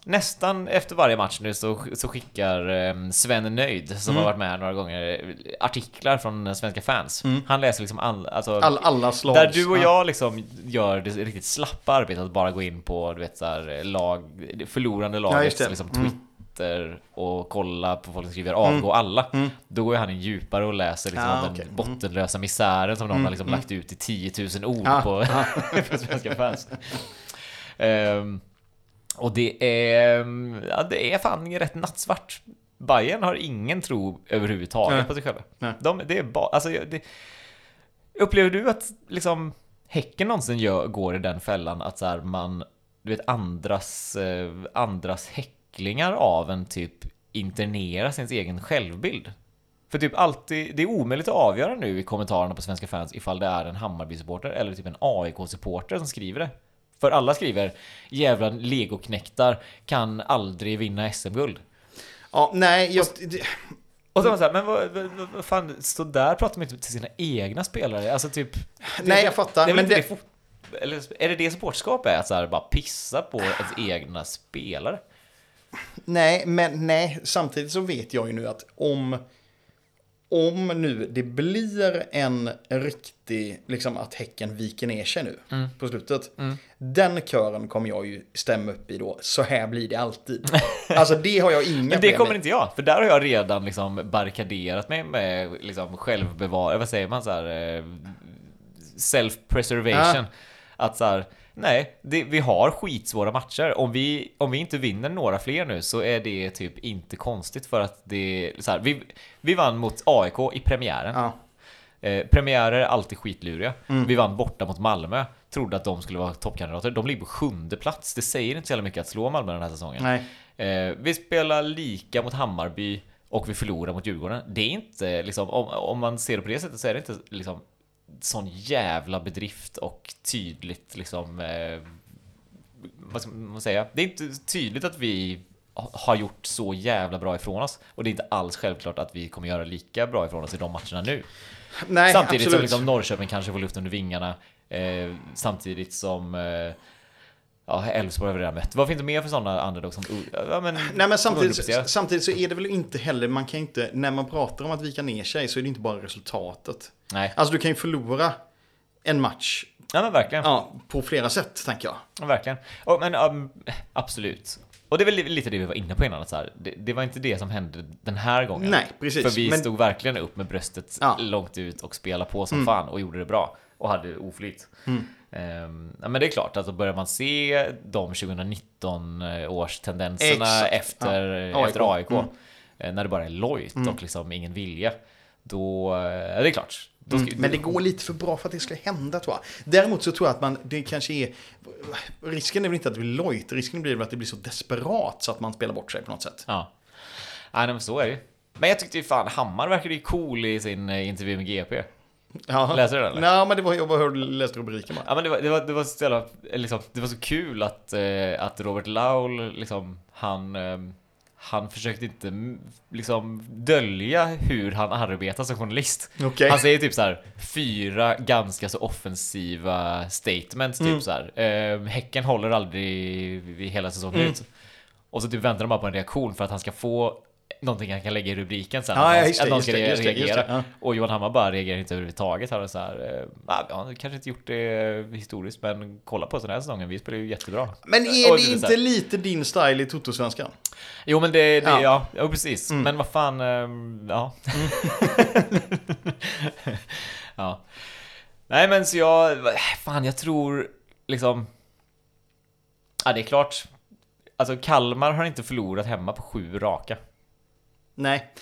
eh, Nästan efter varje match nu så, så skickar eh, Sven Nöjd, som Mm. har varit med några gånger, eh, artiklar från svenska fans. Mm. Han läser liksom all, alltså, All, alla slag. där du och Ja. jag liksom gör det riktigt slappa arbetet att bara gå in på du vet, så här, lag, det förlorande Ja, lagets det. liksom, Mm. twi- Twitter och kolla på folk som skriver avgå alla. Då går han in djupare och läser liksom Ja, om den. Mm. bottenlösa misären som någon har liksom lagt ut i 10 000 ord Ja, på, på svenska fans. Ehm, och det är, ja, det är fan rätt nattsvart. Bayern har ingen tro överhuvudtaget Nej. på sig själva. Nej. De, det är bara, alltså, det, upplever du att liksom Häcken någonsin gör, går i den fällan att så här, man, du vet, andras, eh, andras häcklingar av en typ internerar sin egen självbild? För typ alltid, det är omöjligt att avgöra nu i kommentarerna på Svenska fans ifall det är en Hammarby-supporter eller typ en AIK-supporter som skriver det. För alla skriver jävla legoknäktar kan aldrig vinna SM-guld. Ja, nej, jag, det, Och så är man såhär, men vad, vad, vad- fan, så där pratar man inte till sina egna spelare. Alltså typ... det- nej, jag det- fattar. det men det, det eller är det det supporterskap är? Att så här, bara pissa på ens egna spelare? Nej, men nej, samtidigt så vet jag ju nu att om, om nu det blir en riktig, liksom att Häcken viker ner sig nu Mm. på slutet. Den kören kommer jag ju stämma upp i då, så här blir det alltid. Alltså det har jag inga Men det kommer med. inte jag, för där har jag redan liksom barrikaderat mig med liksom självbevar... Vad säger man så här? eh, Self-preservation. Att så här, nej, det, vi har skitsvåra matcher. Om vi, om vi inte vinner några fler nu så är det typ inte konstigt för att det... Så här, vi, vi vann mot AIK i premiären. Ja. Eh, premiärer är alltid skitluriga. Vi vann borta mot Malmö. Trodde att de skulle vara toppkandidater. De ligger på sjunde plats. Det säger inte så jävla mycket att slå Malmö den här säsongen. Eh, vi spelar lika mot Hammarby och vi förlorar mot Djurgården. Det är inte liksom, om, om man ser det på det sättet så är det inte liksom sån jävla bedrift och tydligt liksom eh, vad ska man säga? Det är inte tydligt att vi ha- har gjort så jävla bra ifrån oss och det är inte alls självklart att vi kommer göra lika bra ifrån oss i de matcherna nu. Nej, samtidigt absolut. som liksom Norrköping kanske får luft under vingarna. Eh, samtidigt som eh, Ja, Elfsborg har vi redan mött. Vad finns det mer för sådana underdogs som... Ja, men, Nej men samtidigt, samtidigt så är det väl inte heller, man kan inte, när man pratar om att vika ner sig så är det inte bara resultatet. Nej, Alltså du kan ju förlora en match ja, men verkligen. ja, på flera sätt, tänker jag. Ja, verkligen. Och, men um, absolut. Och det är väl li- lite det vi var inne på innan. att Så här, det, det var inte det som hände den här gången. Nej, precis. För vi Men- stod verkligen upp med bröstet Ja. långt ut och spelade på som Mm. fan och gjorde det bra. Och hade oflyt. Mm. Ja, men det är klart, alltså börjar man se de 2019 års tendenserna Exakt. efter Ja. efter AIK, Mm. eh, när det bara är lojt Mm. och liksom ingen vilja, då, eh, det är klart. Ska, Mm. Men det går lite för bra för att det ska hända tror jag. Däremot så tror jag att man, det kanske är, risken är väl inte att det blir lojt, risken blir väl att det blir så desperat så att man spelar bort sig på något sätt. Ja. Nej, men så är det ju. Men jag tyckte ju fan, Hammar verkade ju cool i sin eh, intervju med GP. Ja. Läser du den, eller? Nej, men det var, jag bara hörde, läste rubriken bara. Ja men det var, det var, det var, så, jävla, liksom, det var så kul att, eh, att Robert Laul, liksom, han, eh, han försökte inte liksom dölja hur han arbetar som journalist. Okej. Han säger typ så här fyra ganska så offensiva statements, typ Mm. så här. Eh, häcken håller aldrig hela säsongen Mm. ut. Och så typ väntar de bara på en reaktion för att han ska få någonting han kan lägga i rubriken sen. Ja, ja, just det, någon ska det, just det, just reagera. det, ja. Och Johan Hammar bara reagerar inte överhuvudtaget. Han är så här, eh, "Ah, ja, han kanske inte gjort det historiskt, men kolla på oss den här säsongen, vi spelar ju jättebra. Men Och är det så här- inte lite din style i Toto-svenskan? Jo men det, det Ja. ja. precis. Mm. Men vad fan, ehm, ja. ja. Nej men så jag, fan jag tror liksom, ja det är klart. Alltså Kalmar har inte förlorat hemma på sju raka. Nej,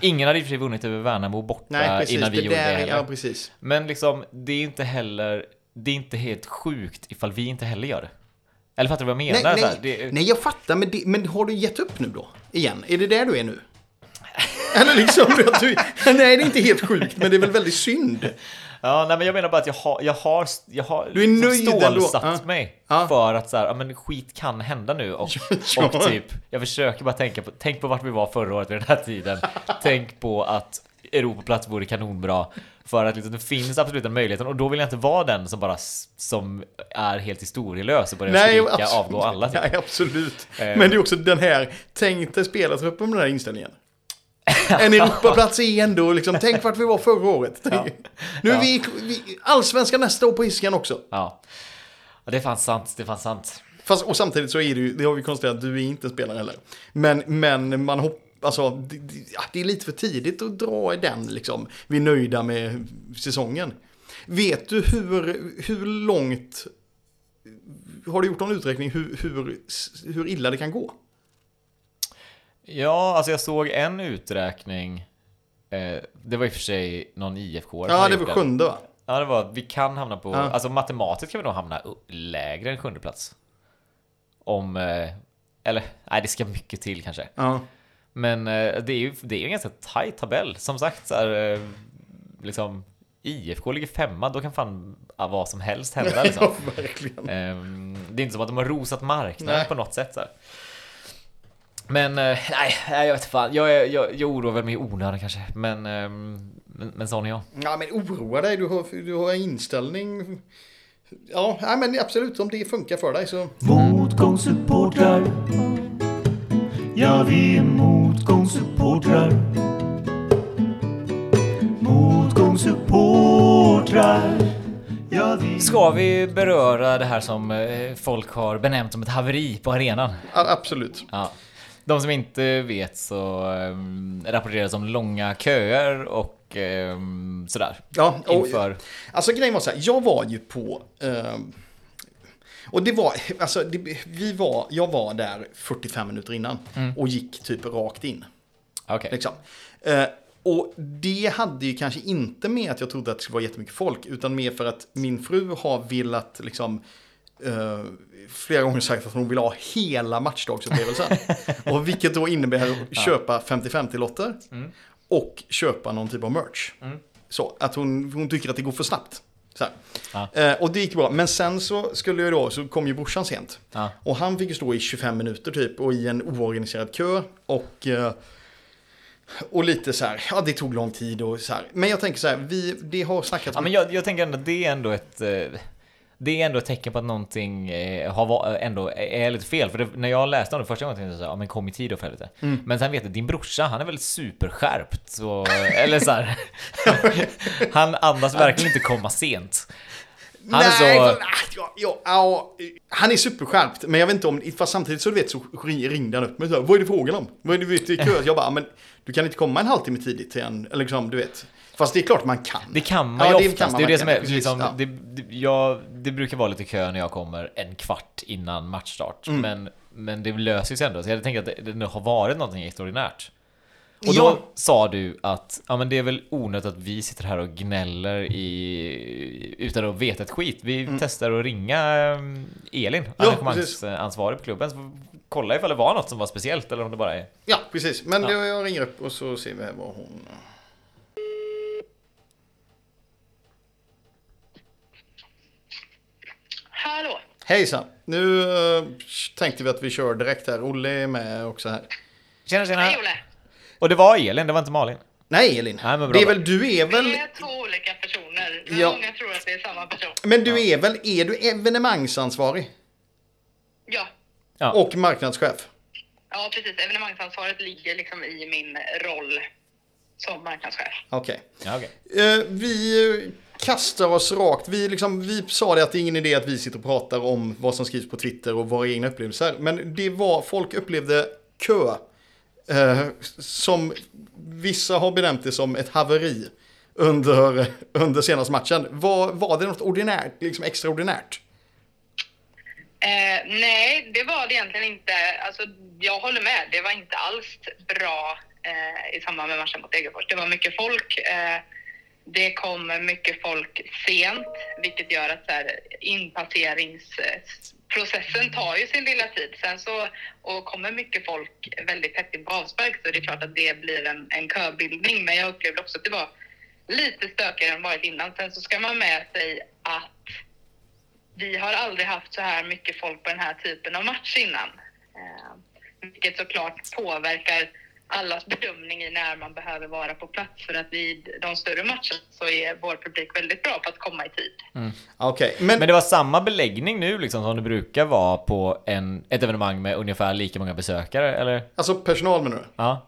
Ingen hade i och för sig vunnit över Värnamo borta nej precis. innan vi det gjorde där, det heller. ja, precis. Men liksom, det är inte heller, det är inte helt sjukt ifall vi inte heller gör det. Eller fattar du vad jag menar? Nej, nej, det, nej, jag fattar, men, det, men har du gett upp nu då? Igen? Är det där du är nu? Eller liksom, du, nej det är inte helt sjukt, men det är väl väldigt synd. Ja, nej, men jag menar bara att jag har, jag har, jag har Du är liksom nöjd ändå, stålsatt ja. mig Ja. för att så här, ja, men skit kan hända nu och, Ja. och typ, jag försöker bara tänka på, tänk på vart vi var förra året vid den här tiden. tänk på att Europaplats vore kanonbra. För att liksom, det finns absolut den möjligheten och då vill jag inte vara den som bara som är helt historielös och börjar skrika absolut. avgå alla. Typ. Nej, absolut. Eh. Men det är också den här, tänk dig spelartruppen med den här inställningen. En Europaplats är ändå, liksom, tänk vart vi var förra året. Ja. Nu är Ja. vi, vi allsvenska nästa år på Hisken också. Ja. ja, det är fan sant. Det är fan sant. Fast, och samtidigt så är det ju, det har vi konstaterat, du är inte spelare heller. Men, men man hoppas, alltså, det, det är lite för tidigt att dra i den liksom. Vi är nöjda med säsongen. Vet du hur, hur långt, har du gjort någon uträkning hur, hur, hur illa det kan gå? Ja, alltså jag såg en uträkning. Eh, det var i och för sig någon IFK. Ja, det var sjunde va? Ja, det var vi kan hamna på, Ja. alltså matematiskt kan vi nog hamna lägre än sjunde plats. Om, eh, eller nej det ska mycket till kanske. Ja. Men eh, det är ju det är en ganska tight tabell. Som sagt, så här, eh, liksom IFK ligger femma, då kan fan vad som helst hända liksom. ja. Ehm, det är inte som att de har rosat marknaden Nej. på något sätt. Så här. Men eh, nej, jag vet fan. Jag, är- jag, jag oroar väl mig i onödan kanske. Men, ehm, men, men sån är jag. Ja, men oroa dig, du har, du har inställning. Ja, nej, men absolut, om det funkar för dig så. Motgångssupportrar Ja, vi är motgångssupportrar Motgångssupportrar Ja, vi Ska vi beröra det här som eh, folk har benämnt som ett haveri på arenan? Ja, absolut. Ja. De som inte vet så um, rapporteras om långa köer och ehm, sådär. Ja, och, Inför... Alltså grejen var så här, jag var ju på... ehm, och det var, alltså det, vi var, jag var där 45 minuter innan och gick typ rakt in. Okej. Liksom. Eh, och det hade ju kanske inte med att jag trodde att det skulle vara jättemycket folk, utan mer för att min fru har velat liksom eh, flera gånger sagt att hon vill ha hela matchdagsupplevelsen. och vilket då innebär att köpa 50-50-lotter och köpa någon typ av merch. Så att hon, hon tycker att det går för snabbt. Ja. Eh, och det gick bra. Men sen så skulle jag då, så kom ju brorsan sent. Ja. Och han fick ju stå i 25 minuter typ och i en oorganiserad kö. Och, eh, och lite så här, ja det tog lång tid och så här. Men jag tänker så här, vi, det har snackats Ja, men jag, jag tänker ändå att det är ändå ett... eh, Det är ändå ett tecken på att någonting eh, har ändå är lite fel. För det, när jag läste om det första gången tänkte jag så här, ja men kom i tid då för helvete. Mm. Men sen vet jag, din brorsa, han är väl superskärpt. Så, eller så här, Han andas verkligen inte komma sent. Han är Nej, så... för- ah, ja, ja, ja, han är superskärpt. Men jag vet inte om, fast samtidigt så du vet så ring- ringde han upp mig så här, vad är det frågan om? Vad är det vet, i kö? Jag bara, men du kan inte komma en halvtimme tidigt till en, eller liksom, du vet. Fast det är klart man kan. Det kan man Ja, ju det oftast. kan det är man det som är liksom, precis, det, jag, det brukar vara lite kö när jag kommer en kvart innan matchstart. Mm. Men, men det löser sig ändå. Så jag tänker att det, det har varit någonting extraordinärt. Och då Ja. sa du att ja, men det är väl onödigt att vi sitter här och gnäller i, utan att veta ett skit. Vi testar att ringa um, Elin, Mm. Ja, engagemangsansvarig på klubben, så kolla ifall det var något som var speciellt eller om det bara är... Ja, precis. Men Ja. jag ringer upp och så ser vi vad hon... Hallå! Hejsan! Nu eh, tänkte vi att vi kör direkt här. Olle är med också här. Tjena tjena! Hej Olle! Och det var Elin, det var inte Malin. Nej, Elin. Nej, men bra det är väl, du är väl... Vi är två olika personer, men Ja. många tror att det är samma person. Men du är väl, är du evenemangsansvarig? Ja, Ja. Och marknadschef? ja precis. Evenemangsansvaret ligger liksom i min roll som marknadschef. Okej. Ja, okej. Eh, vi kastar oss rakt. Vi, liksom, vi sa det att det är ingen idé att vi sitter och pratar om vad som skrivs på Twitter och våra egna upplevelser. Men det var, folk upplevde kö. Eh, som vissa har benämnt det som ett haveri under, under senaste matchen. Var, var det något ordinärt, liksom extraordinärt? Eh, nej, det var det egentligen inte. Alltså, jag håller med. Det var inte alls bra eh, i samband med matchen mot Degerfors. Det var mycket folk. Eh, det kommer mycket folk sent, vilket gör att så här, inpasseringsprocessen tar ju sin lilla tid. Sen så och kommer mycket folk väldigt tätt in på avspark så det är klart att det blir en, en köbildning. Men jag upplevde också att det var lite stökigare än varit innan. Sen så ska man med sig att vi har aldrig haft så här mycket folk på den här typen av match innan. Eh, vilket såklart påverkar allas bedömning i när man behöver vara på plats. För att vid de större matcherna så är vår publik väldigt bra på att komma i tid. Okej, men, Men det var samma beläggning nu liksom som det brukar vara på en, ett evenemang med ungefär lika många besökare, eller? alltså personal menar du? Ja.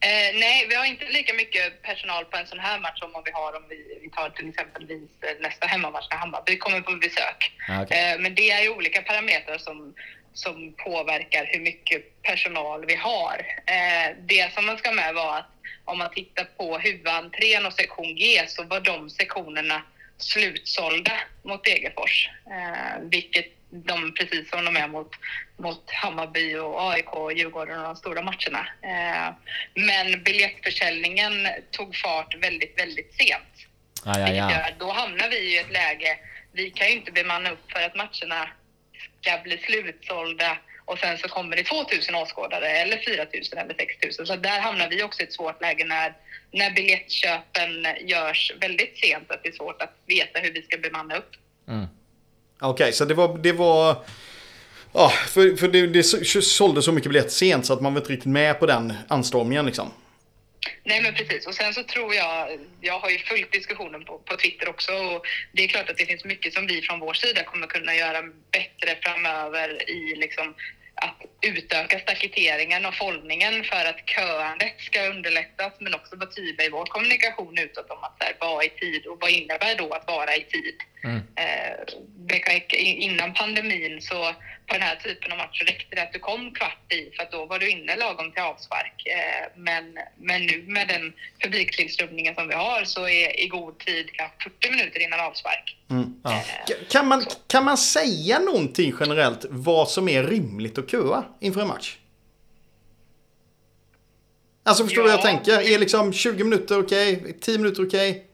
Eh, nej, vi har inte lika mycket personal på en sån här match som om vi har om vi, vi tar till exempelvis eh, nästa hemmamatch när Hammarby kommer på besök. Ja, okej. Eh, men det är ju olika parametrar som, som påverkar hur mycket personal vi har. Eh, det som man ska med var att om man tittar på huvudentrén och sektion G så var de sektionerna slutsålda mot Degerfors. Eh, vilket de, precis som de är mot, mot Hammarby och AIK och Djurgården och de stora matcherna. Eh, men biljettförsäljningen tog fart väldigt, väldigt sent. Vilket ja. gör att då hamnar vi i ett läge, vi kan ju inte bemanna upp för att matcherna ska bli slutsålda och sen så kommer det 2000 åskådare eller 4000 eller 6000. Så där hamnar vi också i ett svårt läge när, när biljettköpen görs väldigt sent, att det är svårt att veta hur vi ska bemanna upp. Mm. Okej, så det var... Det var... Ja, för, för det, det sålde så mycket biljett sent så att man var inte riktigt med på den anstormningen liksom. Nej men precis och sen så tror jag, jag har ju följt diskussionen på, på Twitter också och det är klart att det finns mycket som vi från vår sida kommer kunna göra bättre framöver i liksom att utöka staketeringen och foldningen för att köandet ska underlättas men också vara tydliga i vår kommunikation utåt om att så här, vara i tid och vad innebär då att vara i tid. Mm. Eh, innan pandemin så på den här typen av matcher räckte det att du kom kvart i för att då var du inne lagom till avspark. Eh, men, men nu med den publiktillströmningen som vi har så är i god tid kanske 40 minuter innan avspark. Ja. Ka- Kan man, kan man säga någonting generellt vad som är rimligt att köa inför en match? Alltså förstår du vad jag Ja. tänker? Är liksom 20 minuter okej? 10 minuter okej?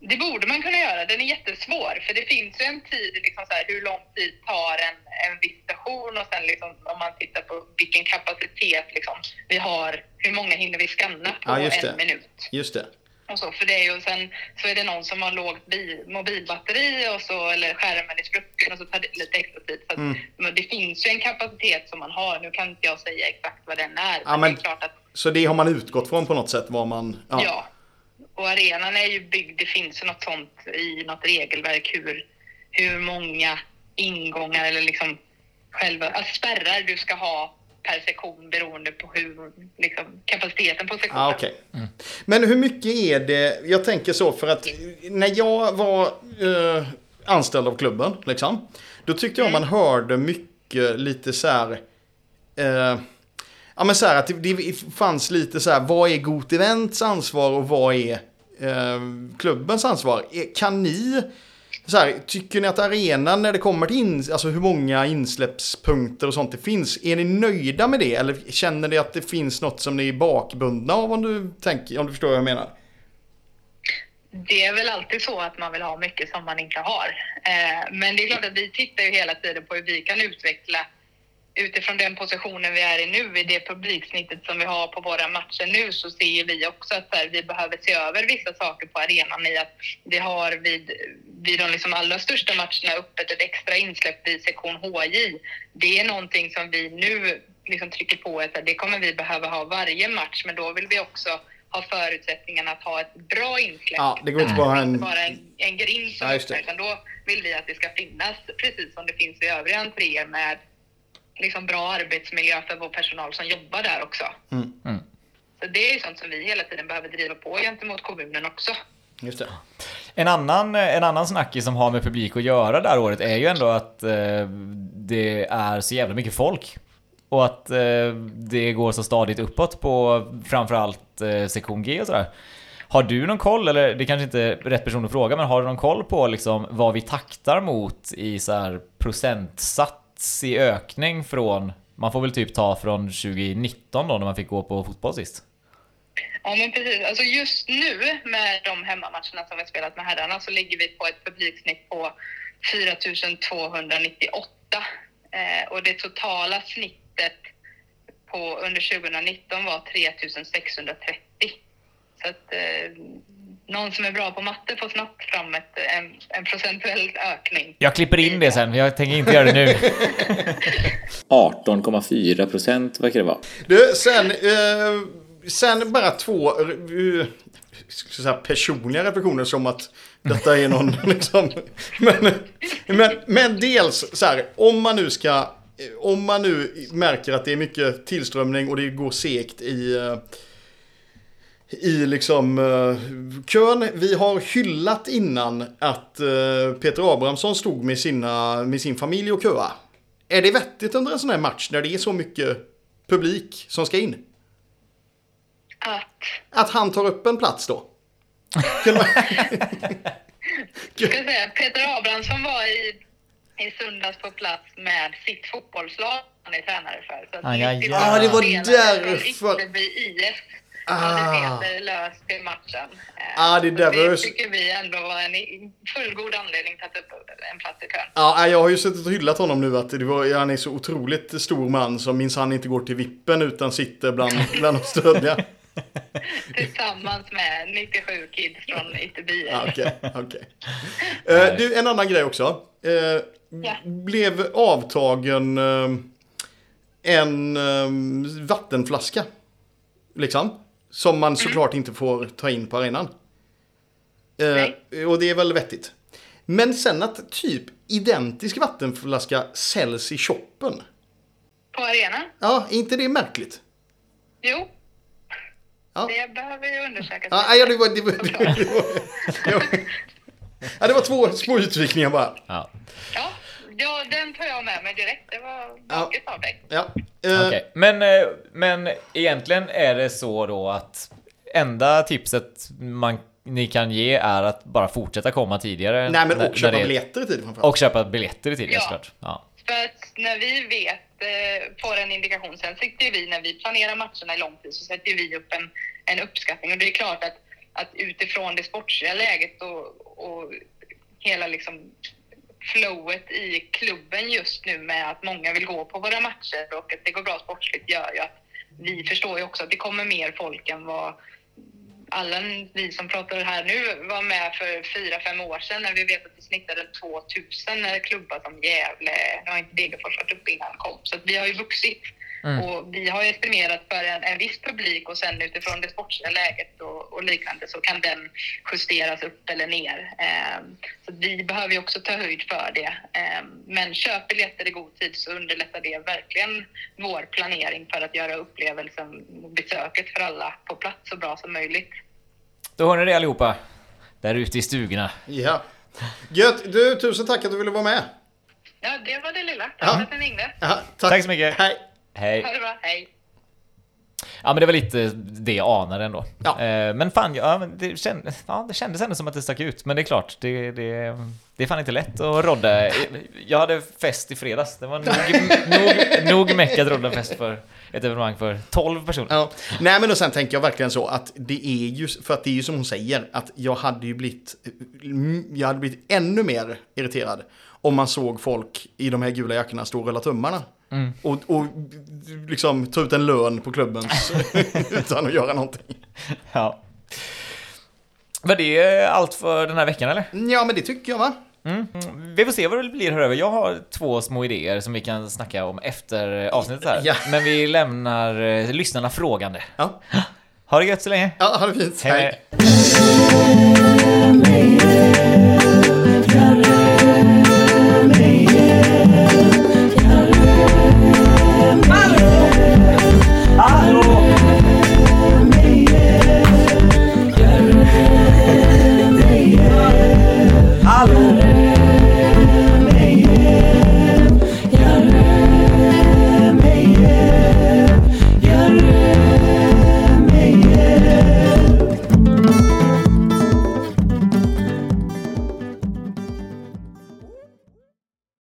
Det borde man kunna göra. Den är jättesvår för det finns ju en tid, liksom så här, hur lång tid tar en, en visitation och sen liksom, om man tittar på vilken kapacitet liksom, vi har, hur många hinner vi skanna på Ja, en minut? Just det. Och så, för det är ju sen så är det någon som har lågt bi- mobilbatteri och så, eller skärmen är sprucken och så tar det lite extra tid. Så att, Mm. men det finns ju en kapacitet som man har. Nu kan inte jag säga exakt vad den är. Ja, men, men- det är klart att Så det har man utgått från på något sätt vad man... ja. Och arenan är ju byggd, det finns ju något sånt i något regelverk hur, hur många ingångar eller liksom själva alltså spärrar du ska ha per sektion beroende på hur liksom, kapaciteten på sektionen. Ah, okej. Men hur mycket är det, jag tänker så för att när jag var eh, anställd av klubben, liksom, då tyckte jag man hörde mycket lite så här, eh, ja men så här att det, det fanns lite så här, vad är Got Events ansvar och vad är eh, klubbens ansvar? Eh, kan ni, så här, tycker ni att arenan när det kommer till in, alltså hur många insläppspunkter och sånt det finns, är ni nöjda med det? Eller känner ni att det finns något som ni är bakbundna av om du, tänker, om du förstår vad jag menar? Det är väl alltid så att man vill ha mycket som man inte har. Eh, men det är klart att vi tittar ju hela tiden på hur vi kan utveckla utifrån den positionen vi är i nu, i det publiksnittet som vi har på våra matcher nu, så ser vi också att här, vi behöver se över vissa saker på arenan i att vi har vid, vid de liksom allra största matcherna öppet ett extra insläpp vid sektion HJ. Det är någonting som vi nu liksom trycker på att det kommer vi behöva ha varje match, men då vill vi också ha förutsättningen att ha ett bra insläpp. Ja, det går inte bara ha Inte en- bara en, en grind som Ja, öppnar, utan då vill vi att det ska finnas, precis som det finns i övriga entréer, med liksom bra arbetsmiljö för vår personal som jobbar där också. Mm. Mm. Så det är ju sånt som vi hela tiden behöver driva på gentemot kommunen också. Just det. En annan, en annan snackis som har med publik att göra det här året är ju ändå att eh, det är så jävla mycket folk. Och att eh, det går så stadigt uppåt på framförallt eh, sektion G och sådär. Har du någon koll, eller det kanske inte är rätt person att fråga, men har du någon koll på liksom vad vi taktar mot i så här procentsats i ökning från, man får väl typ ta från 2019 då när man fick gå på fotboll sist? Ja, men precis. Alltså just nu med de hemmamatcherna som vi spelat med herrarna så ligger vi på ett publiksnitt på 4298. Eh, och det totala snittet på under 2019 var 3630. Så att eh, någon som är bra på matte får snabbt fram ett, en, en procentuell ökning. Jag klipper in det sen, jag tänker inte göra det nu. 18,4 procent verkar det vara. Du, sen, eh, sen bara två eh, säga, personliga reflektioner som att detta är någon liksom. Men, men, men dels så här, om man nu ska om man nu märker att det är mycket tillströmning och det går segt i, eh, i liksom eh, kön. Vi har hyllat innan att eh, Peter Abrahamsson stod med, sina, med sin familj och köa. Är det vettigt under en sån här match när det är så mycket publik som ska in? Att Att han tar upp en plats då? Man- ska jag säga, Peter Abrahamsson var i, i söndags på plats med sitt fotbollslag han är tränare för. Så att Aj, aj, aj. 90 Ah, det var därför. Ytterby IF Ah. Peter löst i matchen. Eh, Ah, det där ju- det tycker vi ändå var en fullgod anledning till att ta upp en plats i kön. Ja, jag har ju suttit och hyllat honom nu att det var, han är så otroligt stor man som minsann inte går till vippen utan sitter bland, bland de stödliga. Tillsammans med 97 kids från Ytterby. Ja, Okej, okej. Eh, Du, en annan grej också. Eh, Ja. Blev avtagen eh, en eh, vattenflaska. Liksom. Som man såklart inte får ta in på arenan. Eh, och det är väl vettigt. Men sen att typ identisk vattenflaska säljs i shoppen. På arenan? Ja, är inte det märkligt? Jo. Ja. Det behöver ju undersökas. Ja, ja, det var... Det var, det var, det var, det var, ja, det var två små utvikningar bara. Ja. Ja, ja, den tar jag med mig direkt. Det var vackert av dig. Ja. Eh, Okej, men, eh, men egentligen är det så då att enda tipset man, ni kan ge är att bara fortsätta komma tidigare. Nej, men när- och köpa det- biljetter i tid framförallt. Och köpa biljetter i tid, Ja. såklart. Ja. För att när vi vet, eh, får en indikation, sen sitter vi, när vi planerar matcherna i lång tid, så sätter vi upp en, en uppskattning. Och det är klart att, att utifrån det sportsliga läget och, och hela liksom flowet i klubben just nu med att många vill gå på våra matcher och att det går bra sportsligt gör ju att vi förstår ju också att det kommer mer folk än vad alla vi som pratar här nu var med för fyra, fem år sedan när vi vet att vi snittade 2000 klubbar som Gävle, nu har inte Degerfors varit uppe innan kom, så att vi har ju vuxit. Och vi har ju estimerat för en, en viss publik och sen utifrån det sportsliga läget och, och liknande så kan den justeras upp eller ner. Ehm, så vi behöver ju också ta höjd för det. Ehm, men köp biljetter i god tid så underlättar det verkligen vår planering för att göra upplevelsen, besöket för alla på plats så bra som möjligt. Då hör ni det allihopa. Där ute i stugorna. Ja. Gött. Du, tusen tack att du ville vara med. Ja, det var det lilla. Tack Ja. för att ni ringde. Ja, tack. Tack så mycket. Hej. Hej. Ha det bra. Hej. Ja men det var lite det jag anade ändå. Ja. Eh, Men fan, ja, men det, känd, ja, det kändes ändå som att det stack ut. Men det är klart, det, det, det är fan inte lätt att rodda. Jag hade fest i fredags. Det var nog, nog, nog meck att rodda fest för ett evenemang för 12 personer. Ja. Nej men och sen tänker jag verkligen så att det är ju, för att det är ju som hon säger, att jag hade ju blivit, jag hade blivit ännu mer irriterad om man såg folk i de här gula jackorna stå och rulla tummarna. Och, och liksom ta ut en lön på klubbens utan att göra någonting. Ja. Var det allt för den här veckan eller? Ja men det tycker jag va? Mm. Vi får se vad det blir här över. Jag har två små idéer som vi kan snacka om efter avsnittet här. Ja. Men vi lämnar eh, lyssnarna frågande. Ja, Ha det gött så länge. ja ha det fint. Hej. Hej.